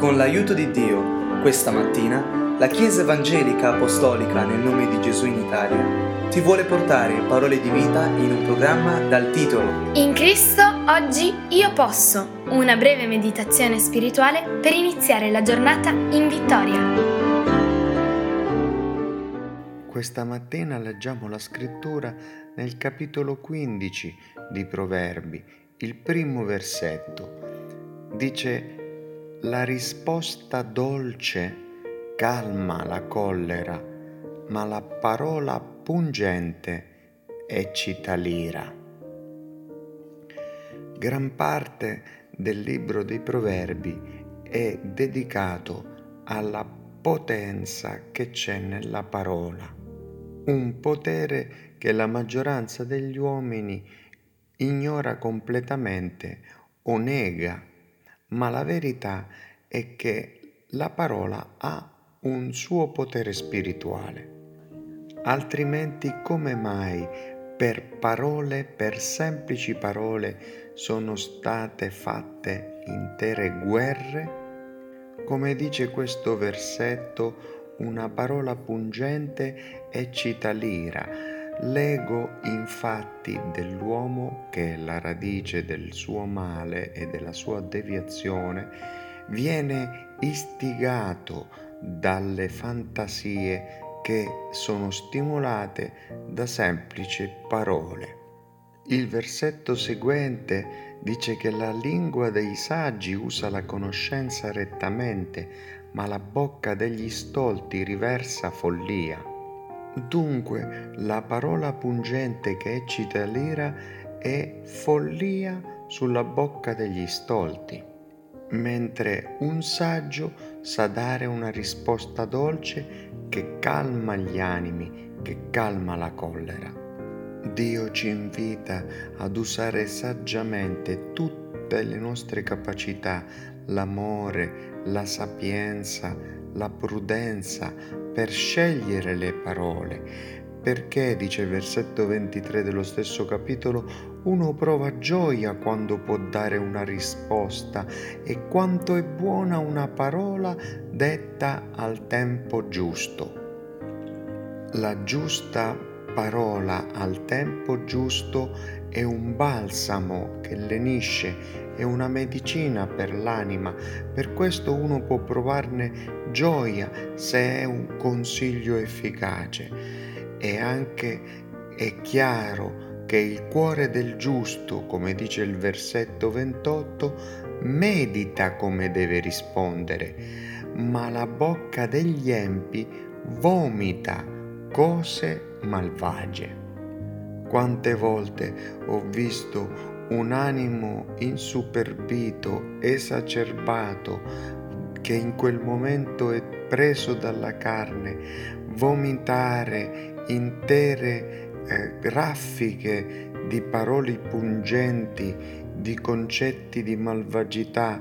Con l'aiuto di Dio, questa mattina, la Chiesa Evangelica Apostolica nel nome di Gesù in Italia ti vuole portare parole di vita in un programma dal titolo In Cristo oggi io posso, una breve meditazione spirituale per iniziare la giornata in vittoria. Questa mattina leggiamo la scrittura nel capitolo 15 di Proverbi, il primo versetto. Dice la risposta dolce calma la collera, ma la parola pungente eccita l'ira. Gran parte del libro dei proverbi è dedicato alla potenza che c'è nella parola, un potere che la maggioranza degli uomini ignora completamente o nega ma la verità è che la parola ha un suo potere spirituale. Altrimenti come mai per parole, per semplici parole, sono state fatte intere guerre? Come dice questo versetto, una parola pungente eccita l'ira L'ego infatti dell'uomo, che è la radice del suo male e della sua deviazione, viene istigato dalle fantasie che sono stimolate da semplici parole. Il versetto seguente dice che la lingua dei saggi usa la conoscenza rettamente, ma la bocca degli stolti riversa follia. Dunque la parola pungente che eccita l'ira è follia sulla bocca degli stolti, mentre un saggio sa dare una risposta dolce che calma gli animi, che calma la collera. Dio ci invita ad usare saggiamente tutte le nostre capacità, l'amore, la sapienza, la prudenza per scegliere le parole, perché, dice il versetto 23 dello stesso capitolo, uno prova gioia quando può dare una risposta e quanto è buona una parola detta al tempo giusto. La giusta parola al tempo giusto è un balsamo che lenisce, è una medicina per l'anima, per questo uno può provarne gioia se è un consiglio efficace. E anche è chiaro che il cuore del giusto, come dice il versetto 28, medita come deve rispondere, ma la bocca degli empi vomita cose malvagie. Quante volte ho visto un animo insuperbito, esacerbato, che in quel momento è preso dalla carne, vomitare intere eh, raffiche di parole pungenti, di concetti di malvagità,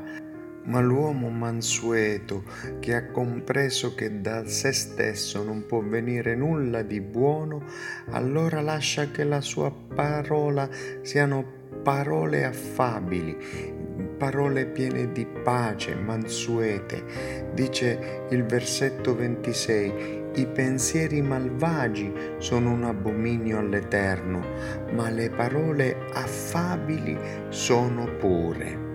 ma l'uomo mansueto che ha compreso che da se stesso non può venire nulla di buono, allora lascia che la sua parola siano parole affabili, parole piene di pace, mansuete. Dice il versetto 26, i pensieri malvagi sono un abominio all'Eterno, ma le parole affabili sono pure.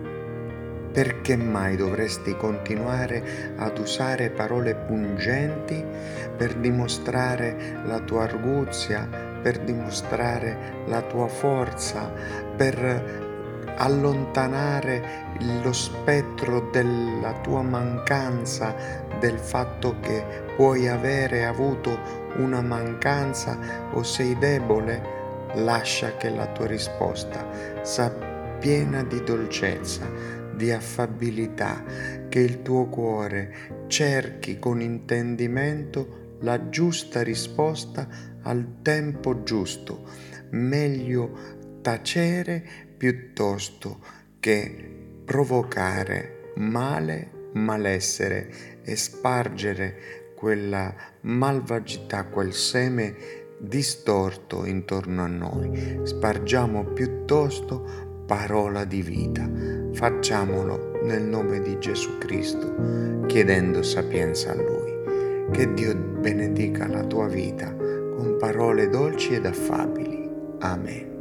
Perché mai dovresti continuare ad usare parole pungenti per dimostrare la tua arguzia, per dimostrare la tua forza, per allontanare lo spettro della tua mancanza, del fatto che puoi avere avuto una mancanza o sei debole, lascia che la tua risposta sia piena di dolcezza di affabilità, che il tuo cuore cerchi con intendimento la giusta risposta al tempo giusto, meglio tacere piuttosto che provocare male, malessere e spargere quella malvagità, quel seme distorto intorno a noi. Spargiamo piuttosto parola di vita. Facciamolo nel nome di Gesù Cristo, chiedendo sapienza a Lui. Che Dio benedica la tua vita con parole dolci ed affabili. Amen.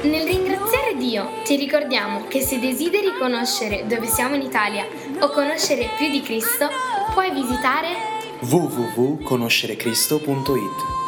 Nel ringraziare Dio ti ricordiamo che se desideri conoscere dove siamo in Italia o conoscere più di Cristo, puoi visitare www.conoscerecristo.it